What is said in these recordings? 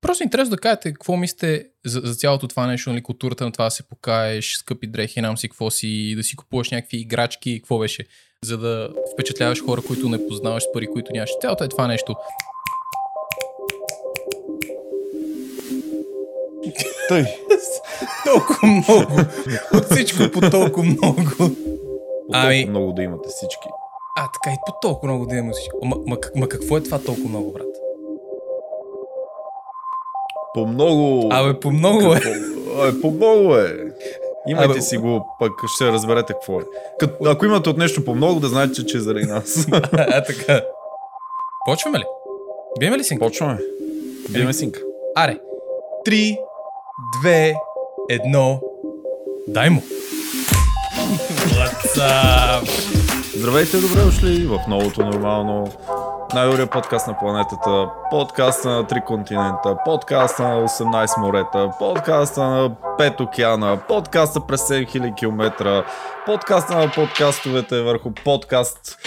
Просто интересно да кажете какво мислите за, за цялото това нещо, нали, културата на това да се покаеш, скъпи дрехи, нам си какво си, да си купуваш някакви играчки, какво беше, за да впечатляваш хора, които не познаваш пари, които нямаш. Цялото е това нещо. Тъй. толкова много. От всичко по толкова много. Ами... много да имате всички. А, така и по толкова много да имаме всички. Ма, ма, ма какво е това толкова много, брат? По много... Абе, по много е. Абе, по много е. Имайте Абе... си го, пък ще разберете какво е. Кът, ако имате от нещо по много, да знаете, че е заради нас. а, така. Почваме ли? Биеме ли синка? Почваме. Биеме синка. Аре. Три, две, едно. Дай му. What's up? Здравейте, добре дошли в новото нормално. Най-добрия подкаст на планетата, подкаст на три континента, подкаст на 18 морета, подкаст на 5 океана, подкаста през 7000 км, подкаст на подкастовете върху подкаст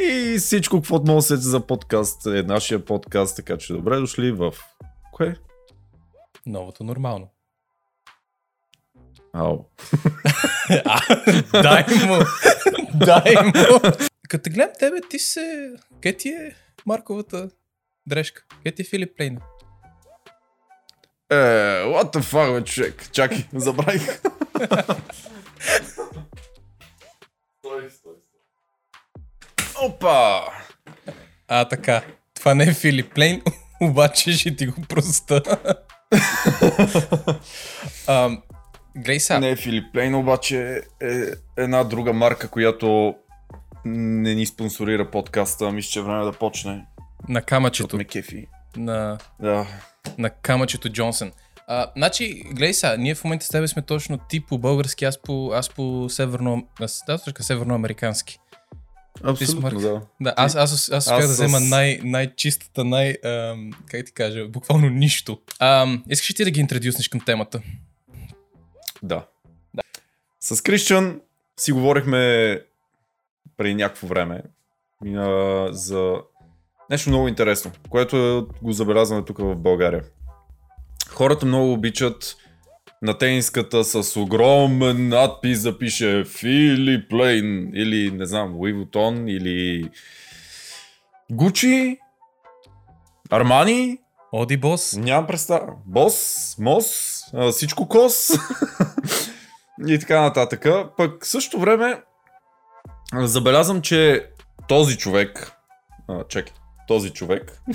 и всичко, какво може да се за подкаст е нашия подкаст, така че добре дошли в... Кое? Новото нормално. Ау. дай му. дай му. Като гледам тебе, ти се... Ке ти е Марковата дрежка? Ке ти е Филип Плейна? Е, what the fuck, бе, човек. Чакай, забравих. стой, стой, Опа! А, така. Това не е Филип Плейн, обаче ще ти го проста. Глей. Не е Филип Плейн, обаче е една друга марка, която не ни спонсорира подкаста. Мисля, че е време да почне. На камъчето. Ме кефи. На... Да. На камъчето Джонсън. А, значи, гледай сега, ние в момента с тебе сме точно ти по български, аз по, аз по северно, да, северноамерикански. Абсолютно, да. да. Аз, аз, аз, аз успях да взема най, най-чистата, най, ам, как ти кажа, буквално нищо. Ам, искаш ли ти да ги интродюснеш към темата? Да. да. С Кришчан си говорихме преди някакво време а, за нещо много интересно, което го забелязваме тук в България. Хората много обичат на тениската с огромен надпис да пише Филип Лейн или не знам, Луи Вутон или Гучи, Армани, Оди Бос. Нямам представа. Бос, Мос, всичко кос. и така нататък. Пък също време забелязвам, че този човек, а, чекай, този човек,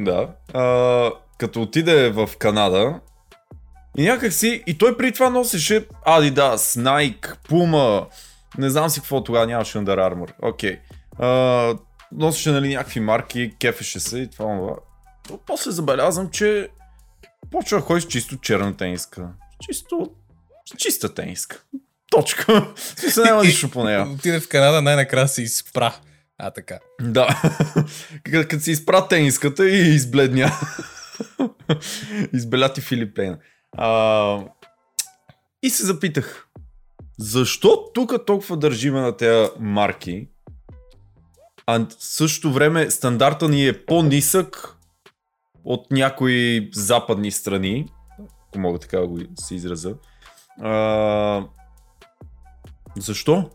да, а, като отиде в Канада и някак си, и той при това носеше Adidas, Nike, Puma, не знам си какво тогава нямаше Under Armour. Окей. Okay. носеше нали, някакви марки, кефеше се и това. това. После забелязвам, че почва ходи с чисто черна тениска. Чисто, чиста тениска. Точка. Смисъл няма нищо по нея. Отиде в Канада, най-накрая се изпра. А, така. Да. Като си изпра тениската и избледня. Избеля ти. А, и се запитах. Защо тук толкова държиме на тези марки, а в същото време стандарта ни е по-нисък от някои западни страни, ако мога така да го се израза. А, защо?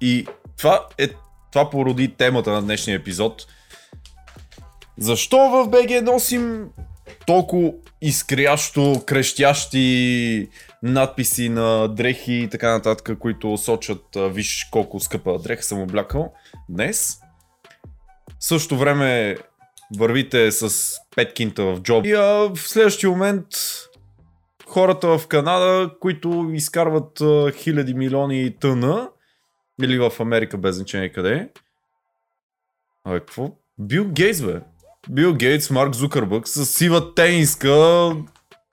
И това, е, това породи темата на днешния епизод. Защо в БГ носим толкова изкрящо, крещящи надписи на дрехи и така нататък, които сочат виж колко скъпа дреха съм облякал днес. В същото време вървите с 5 кинта в джоб. И а, в следващия момент хората в Канада, които изкарват хиляди милиони тъна, или в Америка без значение къде. Абе, какво? Бил Гейтс, бе. Бил Гейтс, Марк Зукърбък с сива тениска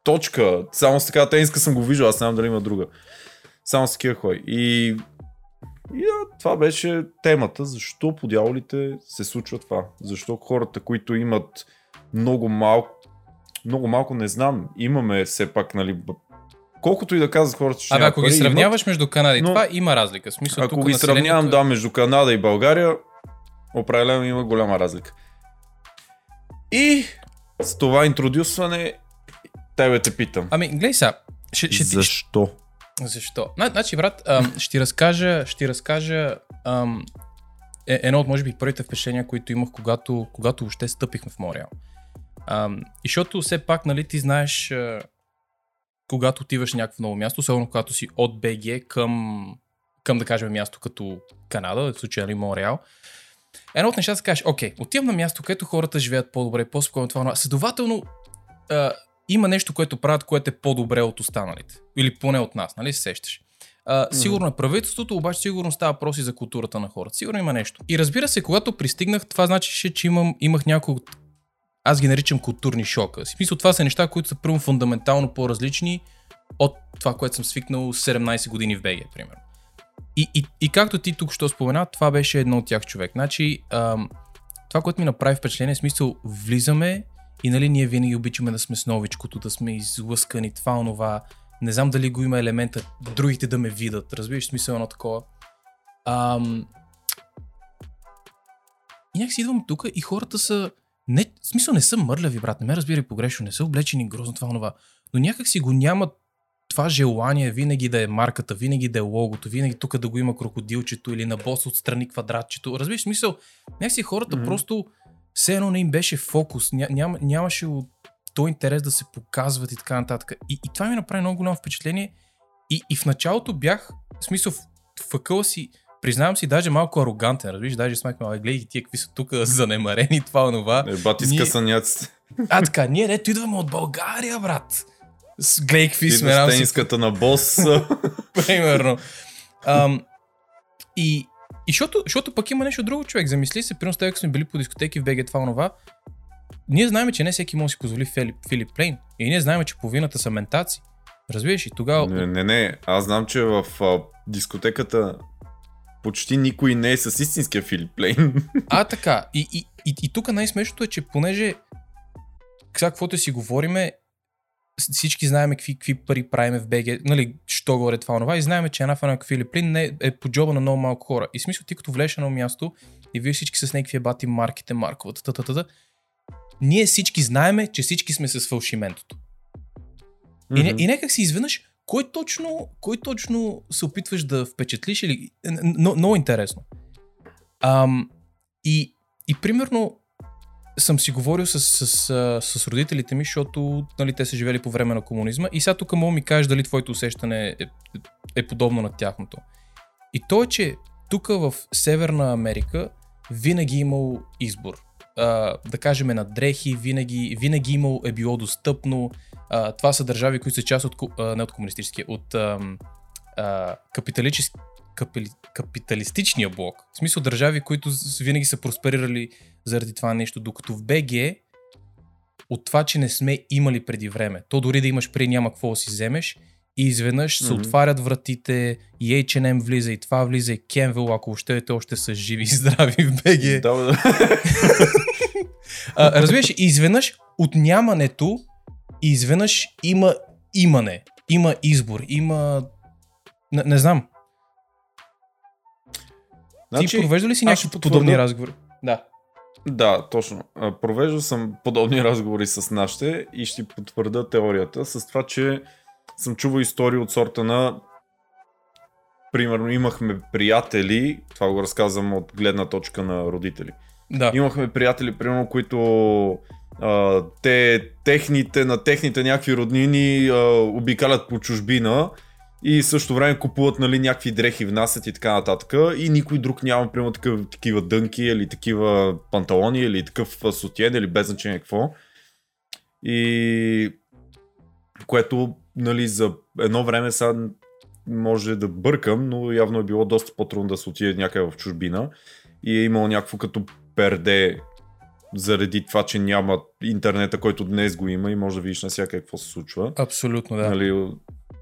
точка. Само с такава тениска съм го виждал, аз знам дали има друга. Само с такива хой. И, и да, това беше темата. Защо по дяволите се случва това? Защо хората, които имат много малко, много малко не знам, имаме все пак, нали, колкото и да казват хората, че Абе, ако пари, ги сравняваш имат, между Канада и но, това, има разлика. Смисъл, ако ги населението... сравнявам, да, между Канада и България, определено има голяма разлика. И с това интродюсване тебе те питам. Ами, гледай сега. Ще, ще, Защо? Защо? Зна- Значи, брат, ам, ще ти разкажа, ще ти разкажа ам, е, едно от, може би, първите впечатления, които имах, когато, когато въобще стъпихме в Мореал. Ам, и защото все пак, нали, ти знаеш, а, когато отиваш някакво ново място, особено когато си от БГ към, към да кажем, място като Канада, в случая нали, Монреал, едно от нещата да кажеш, окей, отивам на място, където хората живеят по-добре, по-спокойно това, това. Следователно, а, има нещо, което правят, което е по-добре от останалите. Или поне от нас, нали се сещаш. А, сигурно е правителството, обаче сигурно става въпроси за културата на хората. Сигурно има нещо. И разбира се, когато пристигнах, това значеше, че имам, имах няколко аз ги наричам културни шока. В смисъл, това са неща, които са първо фундаментално по-различни от това, което съм свикнал 17 години в БГ, примерно. И, и, и както ти тук що спомена, това беше едно от тях човек. Значи, ам, това, което ми направи впечатление, е смисъл, влизаме и нали ние винаги обичаме да сме с новичкото, да сме излъскани, това, онова. Не знам дали го има елемента, другите да ме видят. Разбираш смисъл едно такова. Ам... И някак си идвам тук и хората са... Не, в смисъл не са мърляви, брат, не ме разбирай погрешно, не са облечени грозно това, онова. Но някак си го нямат това желание винаги да е марката, винаги да е логото, винаги тук да го има крокодилчето или на бос отстрани квадратчето. Разбираш смисъл? Някакси хората Мгм. просто все едно не им беше фокус, ня, ням, нямаше то интерес да се показват и така нататък. И, и това ми направи много голямо впечатление. И, и в началото бях, в смисъл, в, въкъла си, признавам си, даже малко арогантен, разбираш, даже смахме, гледай ги тия какви са тук занемарени, това, онова. Е, бати с Ние- късаняците. А така, ние ето идваме от България, брат. С гледай какви сме, си тениската на бос. примерно. Ам, и, и защото, защото пък има нещо друго човек. Замисли се, примерно като сме били по дискотеки в БГ това онова, ние знаем, че не всеки може да си позволи Филип, Филип Плейн. И ние знаем, че половината са ментаци. Разбираш? И тогава... не, не, не. Аз знам, че в а, дискотеката почти никой не е с истинския Филип Лейн. А, така. И, и, и, и тук най-смешното е, че понеже сега каквото си говориме, всички знаем какви, какви пари правиме в БГ, нали, що горе това онова и знаем, че една фана Филип Лин не е, по джоба на много малко хора. И смисъл ти като влезеш на едно място и вие всички с някакви бати марките, марковата, та, ние всички знаеме, че всички сме с фалшиментото. И, не, и някак си изведнъж, кой точно, кой точно се опитваш да впечатлиш или... Но, много интересно. Ам, и, и примерно съм си говорил с, с, с, с родителите ми, защото нали, те са живели по време на комунизма и сега тук мога ми кажеш дали твоето усещане е, е, е подобно на тяхното. И то е, че тук в Северна Америка винаги е имал избор. А, да кажем на дрехи, винаги, винаги имал е било достъпно. А, това са държави, които са част от, а, не от комунистическия, от а, капиталически капили, капиталистичния блок. В смисъл държави, които винаги са просперирали заради това нещо, докато в БГ от това, че не сме имали преди време. То дори да имаш преди няма какво да си вземеш и изведнъж се Мгм. отварят вратите и H&M влиза и това влиза и Кенвел, ако още те още са живи и здрави в БГ. Да, да. Разбираш, изведнъж от нямането, и изведнъж има имане, има избор, има... Не, не знам. Ти провежда ли си Значи, някакви потвърдя- подобни разговори? Да. Да, точно. Провеждал съм подобни разговори с нашите и ще потвърда теорията с това, че съм чувал истории от сорта на примерно имахме приятели, това го разказвам от гледна точка на родители. Да. Имахме приятели, примерно, които те, техните, на техните някакви роднини а, обикалят по чужбина и в същото време купуват нали, някакви дрехи, внасят и така нататък. И никой друг няма, примерно, такъв, такива дънки или такива панталони или такъв сутиен или без значение какво. И което, нали, за едно време сега може да бъркам, но явно е било доста по-трудно да се отиде някъде в чужбина и е имало някакво като перде заради това, че няма интернета, който днес го има и може да видиш навсякъде какво се случва. Абсолютно, да. Нали,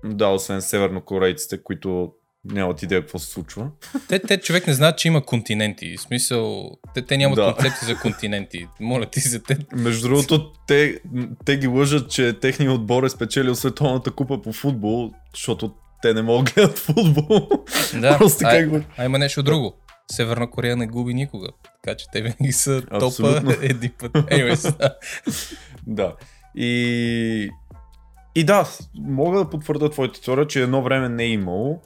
да, освен севернокорейците, които нямат идея какво се случва. Те, те човек не знаят, че има континенти. В смисъл, те, те нямат Да. концепция за континенти. Моля ти се, те... Между другото, те, те ги лъжат, че техният отбор е спечелил световната купа по футбол, защото те не могат да гледат футбол. Да, Просто а, как а има нещо друго. Северна Корея не губи никога. Така че те винаги са топа Абсолютно. един път. Anyways, да. Да. И... И да, мога да потвърда твоята теория, че едно време не е имало.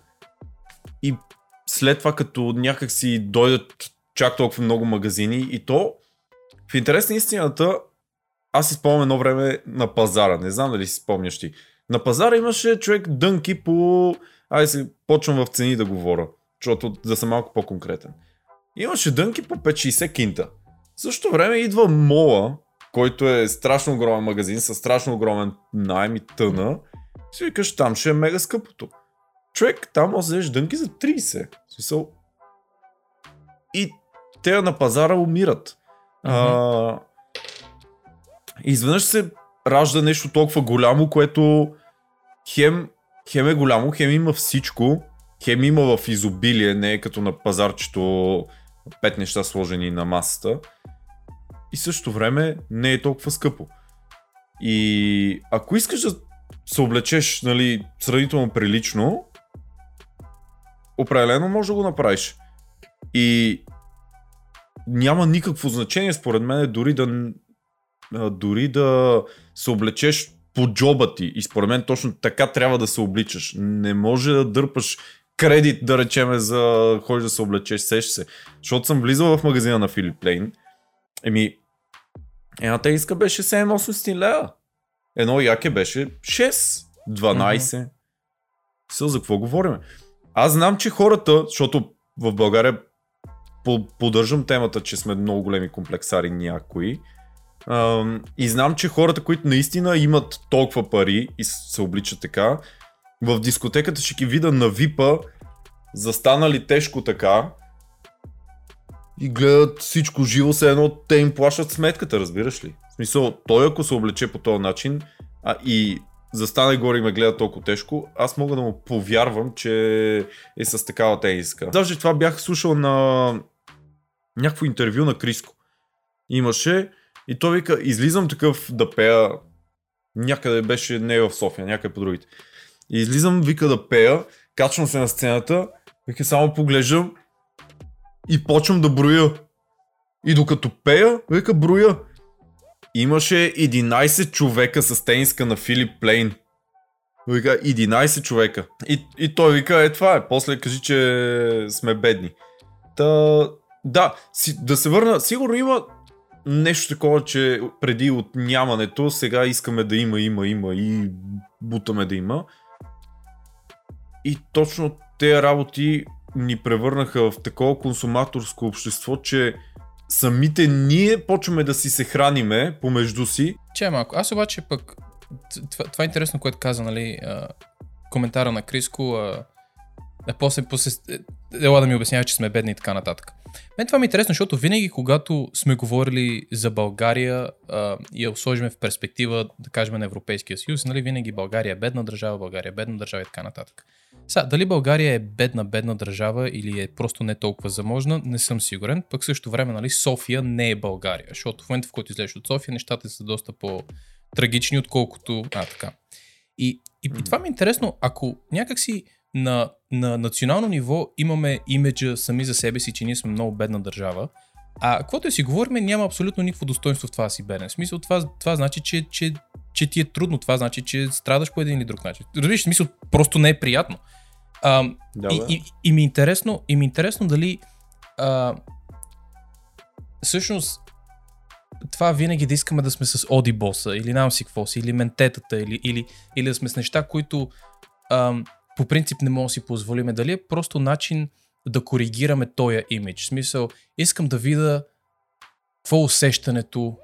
И след това, като някак си дойдат чак толкова много магазини и то, в интерес на истината, аз си спомням едно време на пазара, не знам дали си спомняш ти. На пазара имаше човек дънки по... Айде се почвам в цени да говоря, защото да съм малко по-конкретен. Имаше дънки по 5-60 кинта. В същото време идва мола, който е страшно огромен магазин, с страшно огромен найем и тъна. И си викаш, там ще е мега скъпото. Човек, там може да дънки за 30. В смисъл. И те на пазара умират. А, и изведнъж се ражда нещо толкова голямо, което хем, хем е голямо, хем има всичко, хем има в изобилие, не е като на пазарчето пет неща сложени на масата. И същото време не е толкова скъпо. И ако искаш да се облечеш нали, сравнително прилично, определено може да го направиш. И няма никакво значение, според мен, дори да, дори да се облечеш по джоба ти. И според мен точно така трябва да се обличаш. Не може да дърпаш кредит, да речеме, за ходиш да се облечеш, сеш се. Защото съм влизал в магазина на Филип Лейн. Еми, една тениска беше 7-800 лева. Едно яке беше 6, 12. Mm-hmm. Съл, за какво говорим? Аз знам, че хората, защото в България по- поддържам темата, че сме много големи комплексари някои. И знам, че хората, които наистина имат толкова пари и се обличат така, в дискотеката ще ги видя на випа, застанали тежко така и гледат всичко живо, се едно те им плащат сметката, разбираш ли? В смисъл, той ако се облече по този начин а, и застане горе и ме гледа толкова тежко, аз мога да му повярвам, че е с такава тениска. Даже това бях слушал на някакво интервю на Криско. Имаше и той вика, излизам такъв да пея, някъде беше не в София, някъде по другите. И излизам, вика да пея, качвам се на сцената, вика само поглеждам и почвам да броя. И докато пея, вика броя. Имаше 11 човека с тениска на Филип Плейн. Вика 11 човека. И, и той вика, е това е, после кажи, че сме бедни. Та, да, си, да се върна, сигурно има нещо такова, че преди от нямането, сега искаме да има, има, има и бутаме да има. И точно тези работи ни превърнаха в такова консуматорско общество, че самите ние почваме да си се храниме помежду си. Че малко. Аз обаче пък, това, това е интересно, което каза, нали, а, коментара на Криско, а, а после, после е, ела да ми обяснява, че сме бедни и така нататък. Мен това ми е интересно, защото винаги, когато сме говорили за България а, и я сложим в перспектива, да кажем, на Европейския съюз, нали, винаги България е бедна държава, България е бедна държава и така нататък. Сега, дали България е бедна, бедна държава или е просто не толкова заможна, не съм сигурен. Пък също време, нали, София не е България, защото в момента, в който излезеш от София, нещата са доста по-трагични, отколкото... А, така. И, и, и това ми е интересно, ако някакси на, на национално ниво имаме имиджа сами за себе си, че ние сме много бедна държава, а каквото и си говорим, няма абсолютно никакво достоинство в това си беден. В смисъл, това, това значи, че, че, че ти е трудно, това значи, че страдаш по един или друг начин. Разбираш, смисъл, просто не е приятно. А, Да, и, и, и, ми е интересно, и ми е интересно дали а, всъщност това винаги да искаме да сме с Оди боса, или нам си какво си, или ментетата, или, или, или да сме с неща, които ам, по принцип не можем да си позволиме. Дали е просто начин да коригираме този имидж? В смисъл, искам да видя какво е усещането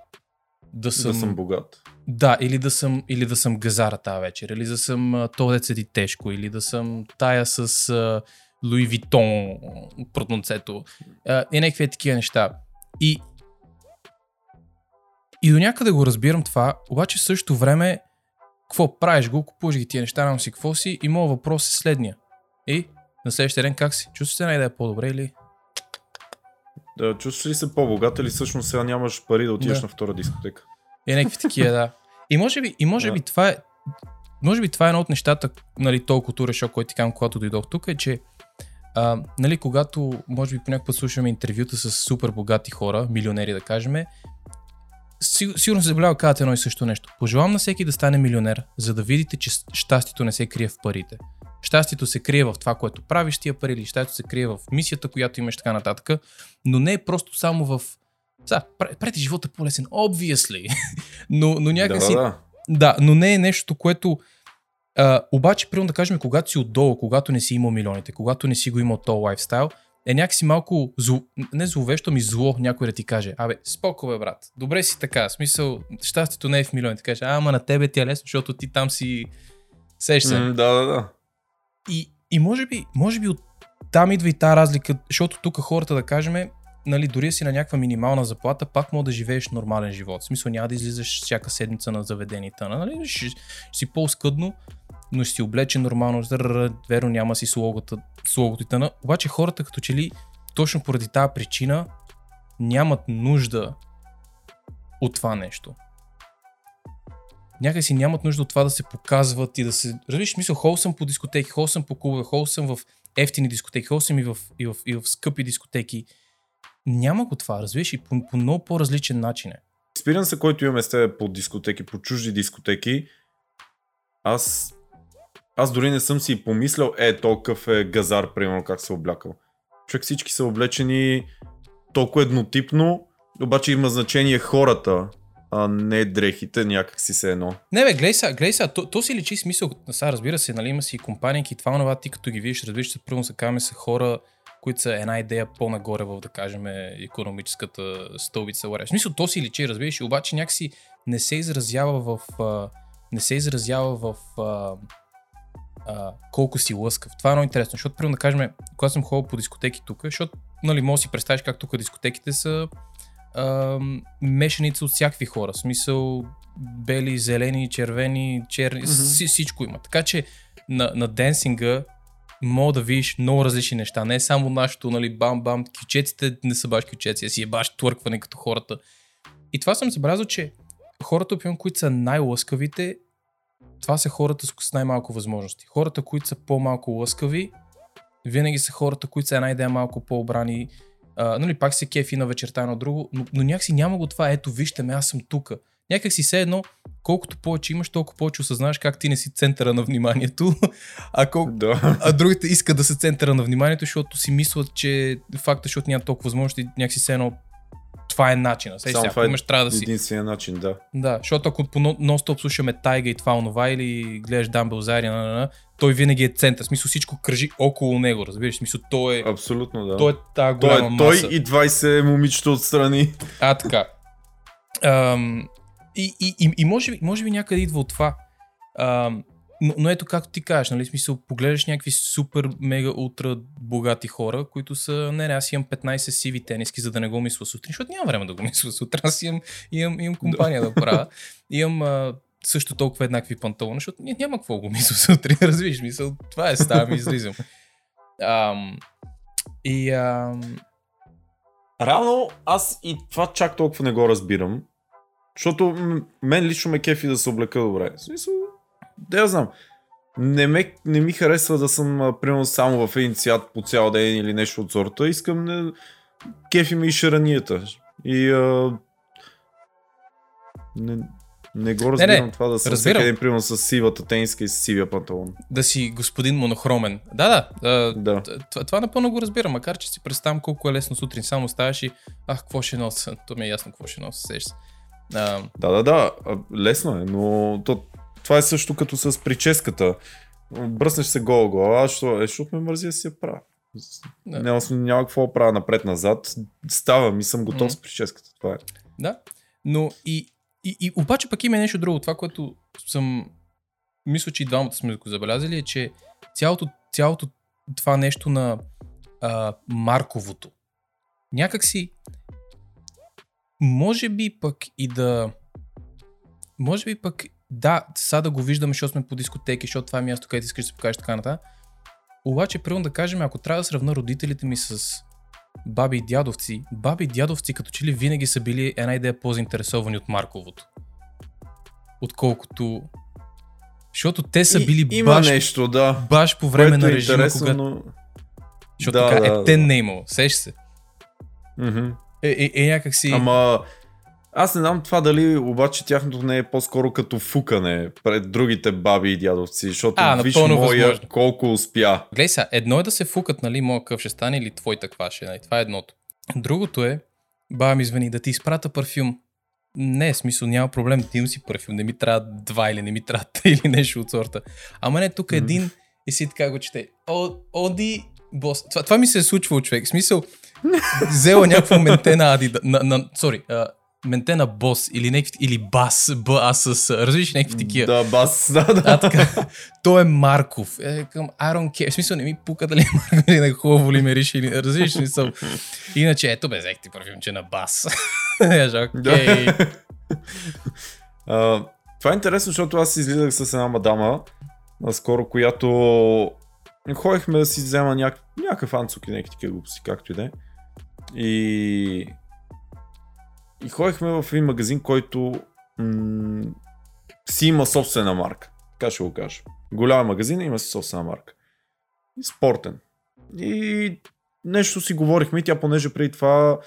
да съм... Да съм богат. Да, или да съм, или да съм газара тази вечер, или да съм то дет седи тежко, или да съм тая с Луи Витон продонцето а, и някакви такива неща. И, и до някъде го разбирам това, обаче в същото време, какво правиш го, купуваш ги тия неща, нам си какво си и моят въпрос е следния. И на следващия ден как си? Чувстваш се най-да е по-добре или? Да, чувстваш ли се по-богат или всъщност сега нямаш пари да отидеш Да. на втора дискотека? И някакви такива, да. И може би, и може Да. би това е може би това е едно от нещата, нали, толкова култура шок, който ти казвам, когато дойдох тук, е, че А, нали, когато, може би понякога слушаме интервюта с супер богати хора, милионери да кажем, сиг- сигурно се заболява казват едно и също нещо. Пожелавам на всеки да стане милионер, за да видите, че щастието не се крие в парите. Щастието се крие в това, което правиш тия пари, или щастието се крие в мисията, която имаш така нататък, но не е просто само в... Сега, правите живота по-лесен, obviously, но, но някакси... Да, да. Да, но не е нещо, което... А, обаче, примерно да кажем, когато си отдолу, когато не си имал милионите, когато не си го имал то лайфстайл, е някакси малко зло, не зловещо, ми зло някой да ти каже, абе, споко бе, брат, добре си така, смисъл, щастието не е в милионите, каже, ама на тебе ти е лесно, защото ти там си сеш се. М, да, да, да. И, и може би, може би от там идва и тази разлика, защото тук хората да кажем, нали, дори си на някаква минимална заплата, пак мога да живееш нормален живот. В смисъл няма да излизаш всяка седмица на заведенията, нали? Ще, ще си по-скъдно, но ще си облече нормално, верно няма си слогото, слогото и тъна. Обаче хората като че ли точно поради тази причина нямат нужда от това нещо. Някак си нямат нужда от това да се показват и да се... Разбираш, мисъл, хол съм по дискотеки, хол съм по клубове, хол съм в ефтини дискотеки, хол съм и в, и в, и в скъпи дискотеки. Няма го това, разбираш, и по, по много по-различен начин е. Експириенса, който имаме с теб по дискотеки, по чужди дискотеки, аз, аз дори не съм си помислял, е, толкъв е газар, примерно, как се е облякал. Човек всички са облечени толкова еднотипно, обаче има значение хората, а не дрехите, някак си се едно. Не бе, гледай сега, гледай сега, то, то си личи смисъл, сега разбира се, нали има си компании и това, това, ти като ги видиш, разбираш, че първо се казваме са хора, които са една идея по-нагоре в, да кажем, економическата стълбица. В смисъл, то си личи, разбираш, и обаче някакси не се изразява в... Не се изразява в а, колко си лъскав. Това е много интересно, защото, примерно, да кажем, когато съм ходил по дискотеки тук, защото, нали, може да си представиш как тук дискотеките са а, мешаница от всякакви хора. В смисъл, бели, зелени, червени, черни, mm-hmm. всичко има. Така че на, на денсинга мога да видиш много различни неща. Не е само нашото, нали, бам-бам, кючеците не са баш кючеци, а си е баш твъркване като хората. И това съм забелязал, че хората, опион, които са най-лъскавите, това са хората с най-малко възможности. Хората, които са по-малко лъскави, винаги са хората, които са една идея малко по-обрани. А, нали, пак се кефи на вечерта на друго, но, но някакси няма го това, ето вижте ме, аз съм тук. Някак си все едно, колкото повече имаш, толкова повече осъзнаваш как ти не си центъра на вниманието, а, колко, Да. а другите искат да са центъра на вниманието, защото си мислят, че факта, защото няма толкова възможности, някакси все едно това е начина. Сега, Само сега, това е имаш, трябва да си. Единствения начин, да. Да, защото ако по нон-стоп слушаме Тайга и това онова или гледаш Дамбел Зари, на, на, на, той винаги е център. В смисъл всичко кръжи около него, разбираш? В смисъл той е, Абсолютно, да. той е тази той, голяма е, той маса. и 20 момичета отстрани. А, така. Ам, и, и, и, и може, би, може би някъде идва от това. Ам, но, но ето както ти кажеш, нали, смисъл, погледаш някакви супер, мега, ултра богати хора, които са, не, не, аз имам 15 сиви тениски, за да не го мисля сутрин, защото няма време да го мисля сутрин, аз имам, имам, имам компания да правя. Имам а, също толкова еднакви панталони, защото ня- няма какво го мисля сутрин, разбираш, мисъл, това е, ставам и излизам. Ам, и ам, Реално, аз и това чак толкова не го разбирам. Защото мен лично ме кефи да се облека добре. В смисъл, да я знам. Не, ме, не ми харесва да съм, примерно, само в един цвят по цял ден или нещо от сорта. Искам не... Кефи ми и шаранията. И а... не, не го разбирам не, това да съм разбирам. всеки един, примерно, с сивата тениска и с сивия панталон. да си господин монохромен. Да, да. А, Да. това, това напълно го разбирам, макар че си представям колко е лесно сутрин. Само ставаш и, ах, какво ще нося? То ми е ясно какво ще нося, сеш се. А, Да, да, да, лесно е, но то, това е също като с прическата. Бръснеш се гола глава, що, е, защото ме мързи да си я правя. Да. Няма, няма какво да правя напред-назад. Ставам и съм готов Мгм. с прическата. Това е. да. Но и, и, и обаче пък има нещо друго. Това, което съм... Мисля, че и двамата сме го забелязали, е, че цялото, цялото това нещо на а, Марковото. Някак си може би пък и да може би пък да, сега да го виждаме, защото сме по дискотеки, защото това е място, където искаш да се покажеш така нататък. Обаче, примерно да кажем, ако трябва да сравна родителите ми с баби и дядовци, баби и дядовци като че ли винаги са били една идея по-заинтересовани от Марковото. Отколкото... Защото те са били и, има баш, нещо, да. баш по време което на е режима, интересно, когато... но... Защото Да, така да, е да. тен не е имало. Сеш се. Мгм. Е, е, е някак си... Ама аз не знам това дали обаче тяхното не е по-скоро като фукане пред другите баби и дядовци, защото А, виж моя възможно. колко успя. Глей сега, едно е да се фукат, нали, моя къв ще стане или твой таква ще, нали, това е едното. Другото е, баба ми звъни, да ти изпрата парфюм. Не, смисъл, няма проблем, ти имам си парфюм, не ми трябва два или не ми трябва три или нещо от сорта. Ама не, тук Мгм. един и си така го чете. О, оди, бос. Това, това ми се е случвало, човек. В смисъл, взела някаква ментена ади, на, на, sorry, а, ментена бос или, някакви, или бас, б, а с, различни някакви такива. Да, бас, да, да. А, така. Той е Марков. Е, към I don't care. В смисъл не ми пука дали е Марков или на хубаво ли мериш или различни са. Иначе ето бе, взех ти парфюмче на бас. Я окей. Това е интересно, защото аз излизах с една мадама, наскоро, която ходихме да си взема няк... някакъв анцук и някакви такива глупости, както и да е. И... и ходихме в един магазин, който м... си има собствена марка. Така ще го кажа. Голям магазин има си собствена марка. Спортен. И нещо си говорихме тя, понеже преди това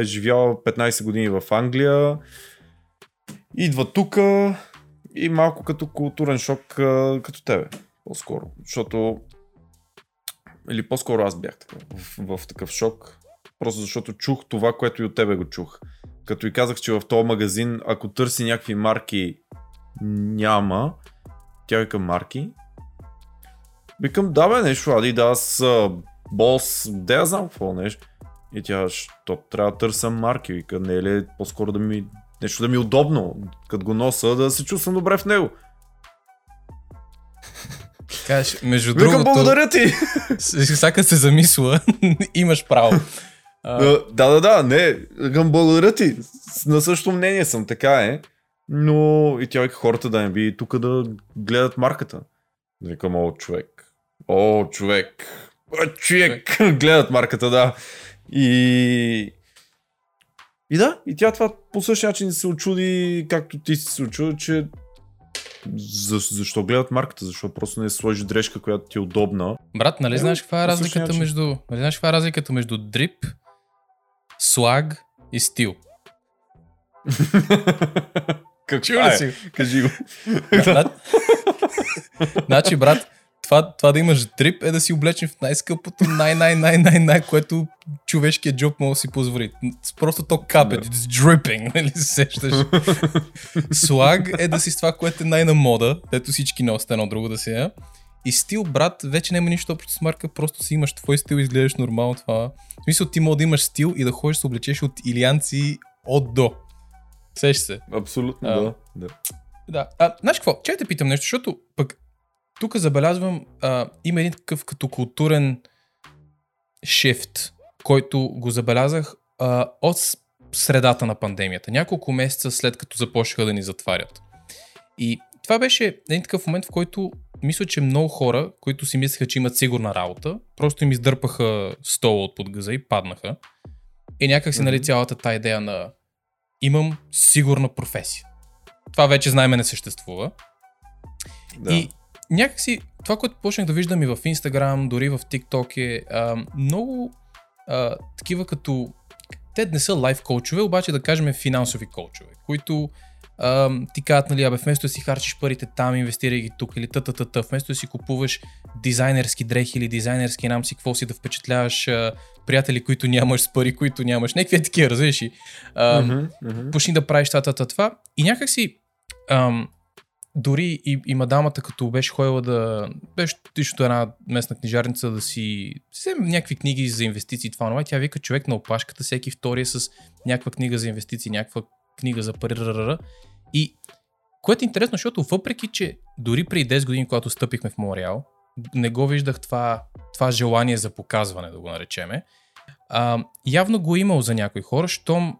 е живяла 15 години в Англия, идва тук и малко като културен шок като тебе, по-скоро. Защото, или по-скоро аз бях така, в, в такъв шок, просто защото чух това, което и от тебе го чух. Като и казах, че в този магазин, ако търси някакви марки, няма. Тя вика марки. Викам, да бе, нещо, Adidas, а, Boss, де я знам какво нещо. И тя, що трябва да търся марки, вика, не е ли по-скоро да ми, нещо да ми е удобно, като го носа, да се чувствам добре в него. Кажеш, между Викам, другото, благодаря ти! всяка се замисла, имаш право. А, да, да, да, не, викам, благодаря ти. На същото мнение съм, така е. Но и тя вика хората да не би тук да гледат марката. Викам, о, човек. О, човек. О, човек. гледат марката, да. И... И да, и тя това по същия начин се очуди, както ти си се очуди, че за, защо гледат марката, защо просто не сложи дрежка, която ти е удобна. брат, нали Е, знаеш каква е разликата между... Нали знаеш каква е разликата между дрип, слаг и стил? Какво Чува е? си? Кажи го. Зна- Значи, брат, това, това да имаш дрип е да си облечен в най-скъпото, най-най-най-най-най, което човешкият джоб може да си позволи. Просто то капе, Да. it's dripping, нали се сещаш. Слаг е да си с това, което е най-на мода, ето всички носят едно друго да си е. И стил, брат, вече няма нищо общо с марка, просто си имаш твой стил и изглеждаш нормално това. В смисъл, ти мога да имаш стил и да ходиш да се облечеш от илианци от до. Сеш се. Абсолютно, А. да. да. Да. А, знаеш какво? Чай те питам нещо, защото пък тук забелязвам, а, има един такъв като културен шифт, който го забелязах а, от средата на пандемията. Няколко месеца след като започнаха да ни затварят. И това беше един такъв момент, в който мисля, че много хора, които си мислеха, че имат сигурна работа, просто им издърпаха стола от под газа и паднаха. И някак си, нали, цялата тази идея на имам сигурна професия. Това вече знаеме не съществува. да. И някакси това, което почнах да виждам и в Instagram, дори в TikTok е а, много а, такива като... Те не са лайф коучове, обаче да кажем финансови коучове, които а, ти казват, нали, абе, вместо да си харчиш парите там, инвестирай ги тук или та-та-та-та, вместо да си купуваш дизайнерски дрехи или дизайнерски нам си, какво си да впечатляваш а, приятели, които нямаш с пари, които нямаш, някакви такива, разбираш ли? Мгм, мгм. почни да правиш това, това, това. И някакси, ам, дори и, и мадамата, като беше ходила да... Беше тишото една местна книжарница да си вземе някакви книги за инвестиции, това, това. Тя вика човек на опашката, всеки втори е с някаква книга за инвестиции, някаква книга за пари. И което е интересно, защото въпреки, че дори преди 10 години, когато стъпихме в Монреал, не го виждах това, това желание за показване, да го наречеме. А, явно го е имал за някои хора, щом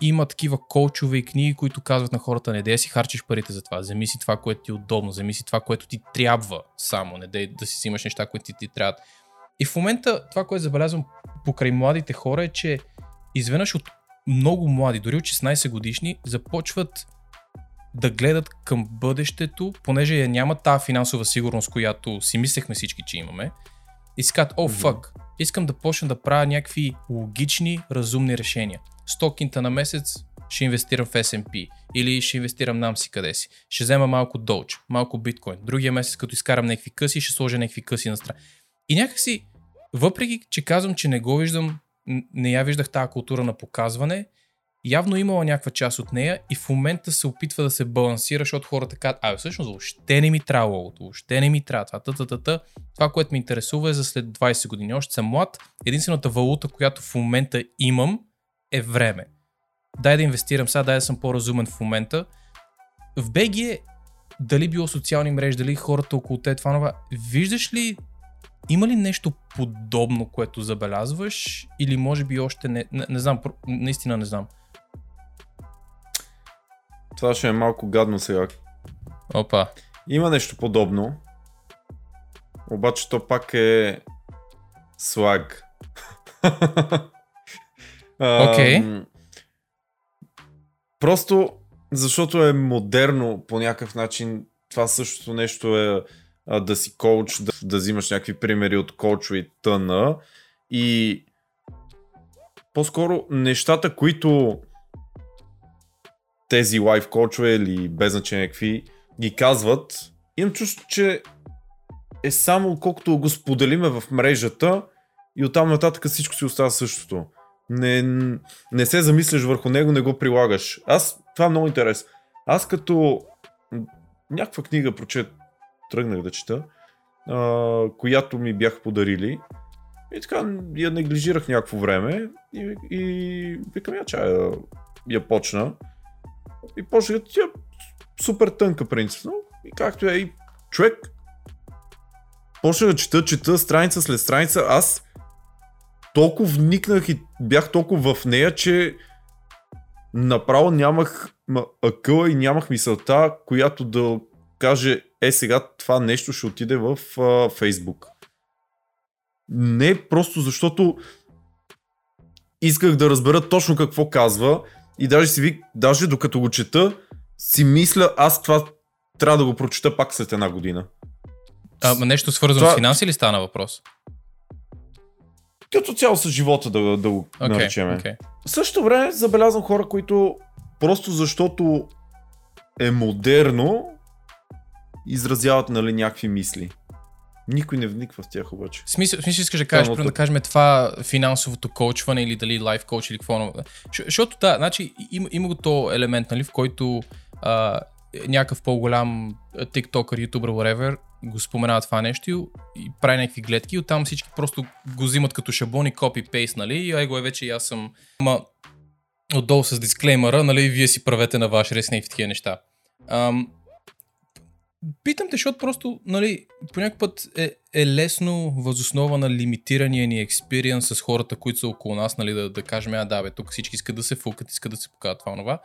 има такива коучове и книги, които казват на хората, не дей си харчиш парите за това, вземи си това, което ти е удобно, вземи си това, което ти трябва само, не дей да си взимаш неща, които ти, ти трябват. И в момента това, което забелязвам покрай младите хора е, че изведнъж от много млади, дори от 16 годишни, започват да гледат към бъдещето, понеже я няма тази финансова сигурност, която си мислехме всички, че имаме. и си казват, о, фък, искам да почна да правя някакви логични, разумни решения. 100 кинта на месец ще инвестирам в S&P или ще инвестирам нам си къде си. Ще взема малко Doge, малко биткоин. Другия месец, като изкарам някакви къси, ще сложа някакви къси на страна. И някакси, въпреки, че казвам, че не го виждам, не я виждах тази култура на показване, явно имала някаква част от нея и в момента се опитва да се балансира, защото хората казват, а всъщност въобще не ми трябва логото, въобще не ми трябва това, та, та, та, та. Това, което ме интересува е за след 20 години. Още съм млад, единствената валута, която в момента имам е време. Дай да инвестирам сега, дай да съм по-разумен в момента. В BG дали било социални мрежи, дали хората около те, това нова, виждаш ли има ли нещо подобно, което забелязваш или може би още не, не, не знам, наистина не знам. Това ще е малко гадно сега. Опа. Има нещо подобно, обаче то пак е слаг. Окей. Okay. Просто защото е модерно по някакъв начин. Това същото нещо е а, да си коуч, да, да взимаш някакви примери от коучове тъна и по-скоро нещата, които тези лайф коучове или без значение какви ги казват, имам чувство, че е само колкото го споделиме в мрежата и оттам нататък всичко си остава същото. Не, не се замисляш върху него, не го прилагаш. Аз, това е много интересно. Аз като някаква книга прочет, тръгнах да чета, а, която ми бяха подарили и така я неглижирах някакво време и, и викам я чая я почна и почнах тя супер тънка принципно. И както е и човек почнах да чета, чета страница след страница, аз толкова вникнах и бях толкова в нея, че направо нямах акъла и нямах мисълта, която да каже, е сега това нещо ще отиде в Фейсбук. Не просто защото исках да разбера точно какво казва и даже си вик, даже докато го чета, си мисля, аз това трябва да го прочета пак след една година. А, нещо свързано това... с финанси ли стана въпрос? Като цяло с живота да, да го okay, наречем. Okay. В същото време забелязвам хора, които просто защото е модерно, изразяват нали, някакви мисли. Никой не вниква в тях обаче. Смисъл, смисъл искаш да кажеш, да, да кажем това финансовото коучване или дали лайф коуч или какво. Защото да, значи има, има го то елемент, нали, в който а, някакъв по-голям тиктокър, ютубър, whatever, го споменава това нещо и, прави някакви гледки и оттам всички просто го взимат като шаблон и копи-пейст, нали, и ай го е вече и аз съм... Ама отдолу с дисклеймера, нали, вие си правете на ваш ресни в такива неща. Ам, Питам те, защото просто, нали, по път е, е лесно възоснова на лимитирания ни експириенс с хората, които са около нас, нали, да, да кажем, а да, бе, тук всички искат да се фукат, искат да се покажат това, това.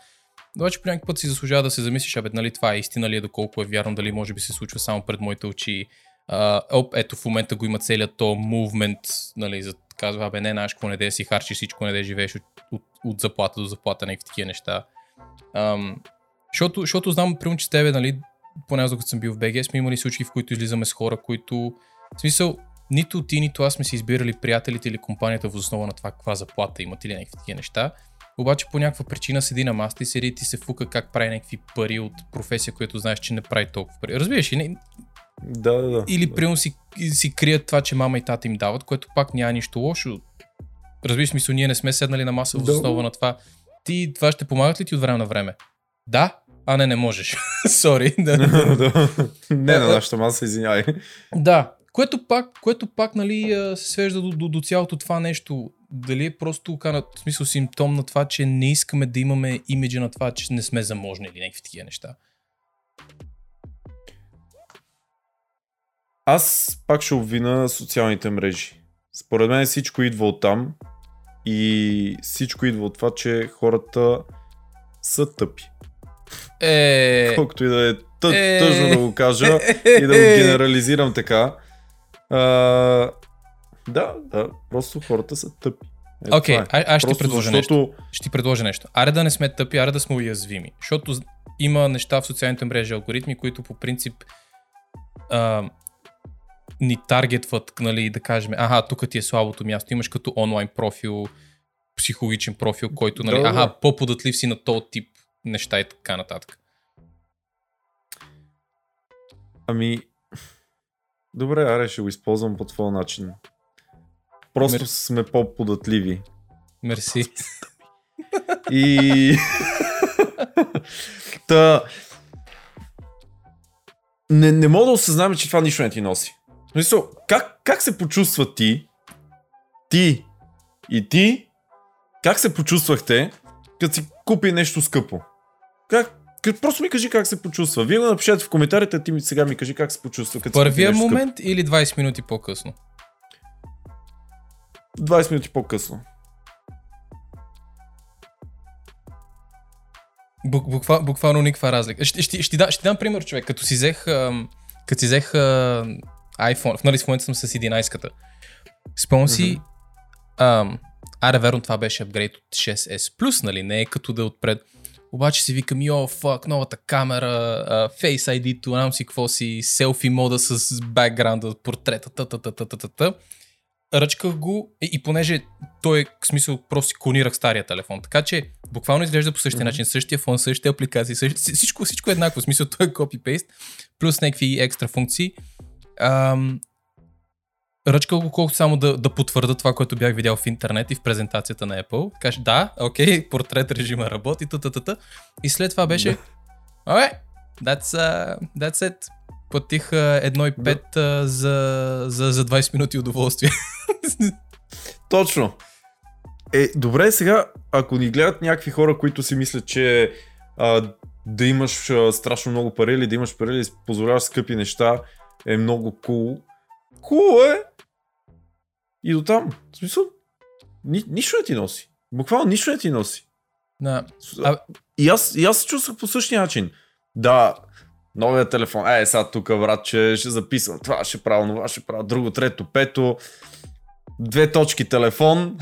Обаче по път си заслужава да се замислиш, абе, нали, това е истина ли е, доколко е вярно, дали може би се случва само пред моите очи. А, оп, ето в момента го има целият то мувмент, нали, за казва, абе, не, знаеш, какво не си харчи всичко не де живееш от, от, от заплата до заплата, някакви такива неща. Ам, защото, защото знам, примерно, че с тебе, нали, поне аз докато съм бил в БГ, сме имали случаи, в които излизаме с хора, които, в смисъл, нито ти, нито аз сме си избирали приятелите или компанията в основа на това каква заплата имат или някакви такива неща. Обаче по някаква причина седи на маста и седи и ти се фука как прави някакви пари от професия, която знаеш, че не прави толкова пари. Разбираш ли? Не... Да, да, да. Или да. примерно си, си крият това, че мама и тата им дават, което пак няма нищо лошо. Разбираш смисъл, ние не сме седнали на маса в основа на това. Ти това ще помагат ли ти от време на време? Да, а не, не можеш. Сори. не на нашата маса, извинявай. Да, което пак, което пак нали, се свежда до, до, до цялото това нещо. Дали е просто в смисъл симптом на това, че не искаме да имаме имиджа на това, че не сме заможни или някакви такива неща. Аз пак ще обвина социалните мрежи. Според мен всичко идва от там и всичко идва от това, че хората са тъпи. Е... Колкото и да е тъ, е... тъжно да го кажа и да го генерализирам така. А, да, да, просто хората са тъпи. Окей, okay, е. аз ще ти предложа защото... нещо. Ще ти предложа нещо. Аре да не сме тъпи, аре да сме уязвими. Защото има неща в социалните мрежи, алгоритми, които по принцип а, ни таргетват, нали, да кажем, аха, тук ти е слабото място, имаш като онлайн профил, психологичен профил, който, нали, да. аха, по-податлив си на този тип неща и така нататък. Ами, добре, аре, ще го използвам по твой начин. Просто Мер- сме по-податливи. Мерси. И... Та... Не, не мога да осъзнаваме, че това нищо не ти носи. В Смисъл, как, как се почувства ти, ти и ти, как се почувствахте, като си купи нещо скъпо? Как, просто ми кажи как се почувства. Вие го напишете в коментарите, ти ми сега ми кажи как се почувства. Като Първия момент или 20 минути по-късно? 20 минути по-късно. Бук, буква, буквално никаква разлика. Ще, ще, ще, да, ще дам пример, човек. Като си взех, като си взех iPhone, нали в момента съм с 11-ката. Спомням си, ам, аре верно това беше апгрейд от 6S Plus, нали, не е като да е отпред. Обаче си викам, йо, фак, новата камера, Face ID-то, знам си какво си, селфи мода с бекграунда, портрета, та, та, та, та, та, та, та. Ръчках го и, и понеже той е, в смисъл, просто си клонирах стария телефон. Така че буквално изглежда по същия Мгм. начин, същия фон, същите апликации, същи, всичко, всичко е еднакво. В смисъл, той е копи-пейст, плюс някакви екстра функции. Ам, ръчках го колкото само да, да потвърда това, което бях видял в интернет и в презентацията на Apple. Каже, да, окей, портрет режима работи, та, та, та, та. И след това беше, Абе, that's, uh, that's it. Платих uh, 1,5 uh, за, за, за 20 минути удоволствие. Точно. Е, добре, сега, ако ни гледат някакви хора, които си мислят, че а, да имаш а, страшно много пари или да имаш пари или позволяваш скъпи неща е много кул. Кул е! И до там. В смисъл, ни, нищо не ти носи. Буквално нищо не ти носи. да. А, и, аз, и аз се чувствах по същия начин. Да, новия телефон. Е, сега тук, братче, ще записвам това, ще правя това, ще правя друго, трето, пето. Две точки телефон.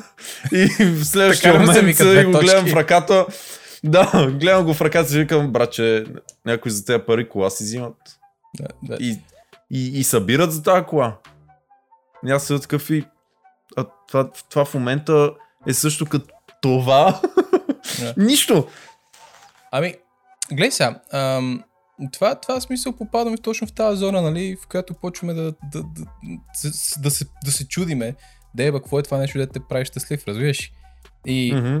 и в следващия Така момент се го гледам в ръката. Да, гледам го в ръката и викам, братче, някой за тези пари кола си взимат. да, да. И, и, и събират за тази кола. И аз съм такъв и... А това, това в момента е също като това. Да. Нищо. Ами, гледай сега, ам, това, това смисъл попадаме точно в тази зона, нали, в която почваме да, да, да, да, да, се, да се чудиме. Да еба, какво е това нещо, да те прави щастлив, разбираш? И Мгм.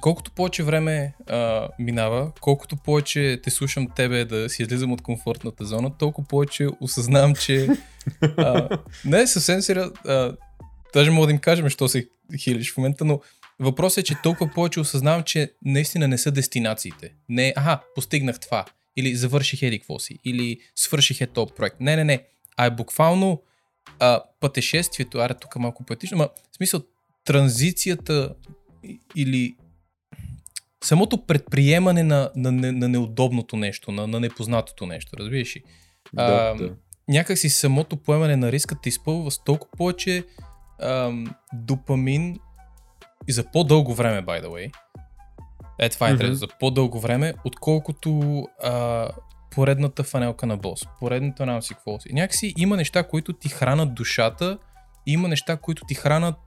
Колкото повече време а, минава, колкото повече те слушам тебе да си излизам от комфортната зона, толкова повече осъзнавам, че а, не, съвсем сериозно. Даже мога да им кажем, що се хилиш в момента, но въпросът е, че толкова повече осъзнавам, че наистина не са дестинациите. Не, аха, постигнах това, или завърших еди какво си, или свърших е този проект. Не, не, не. А е буквално а, пътешествието, аре тук малко поетично, ма в смисъл транзицията или самото предприемане на, на, на, на неудобното нещо, на, на непознатото нещо, разбираш ли? Да, А, да. някакси самото поемане на риска те изпълва с толкова повече ам, допамин и за по-дълго време, by the way. Е, това е интересно. За по-дълго време, отколкото а, поредната фанелка на бос, поредната нам си какво си. Някакси има неща, които ти хранат душата, и има неща, които ти хранат...